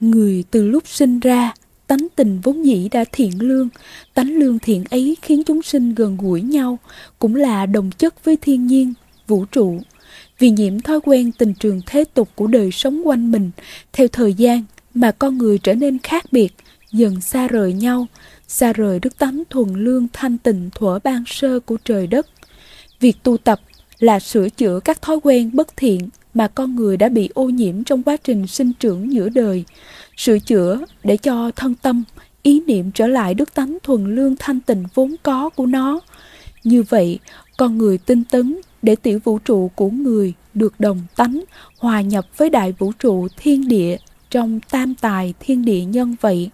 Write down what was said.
Người từ lúc sinh ra, tánh tình vốn dĩ đã thiện lương, tánh lương thiện ấy khiến chúng sinh gần gũi nhau, cũng là đồng chất với thiên nhiên, vũ trụ. Vì nhiễm thói quen tình trường thế tục của đời sống quanh mình, theo thời gian mà con người trở nên khác biệt, dần xa rời nhau, xa rời đức tánh thuần lương thanh tịnh thuở ban sơ của trời đất. Việc tu tập là sửa chữa các thói quen bất thiện mà con người đã bị ô nhiễm trong quá trình sinh trưởng giữa đời, sửa chữa để cho thân tâm, ý niệm trở lại đức tánh thuần lương thanh tịnh vốn có của nó. Như vậy, con người tinh tấn để tiểu vũ trụ của người được đồng tánh, hòa nhập với đại vũ trụ thiên địa trong tam tài thiên địa nhân vậy.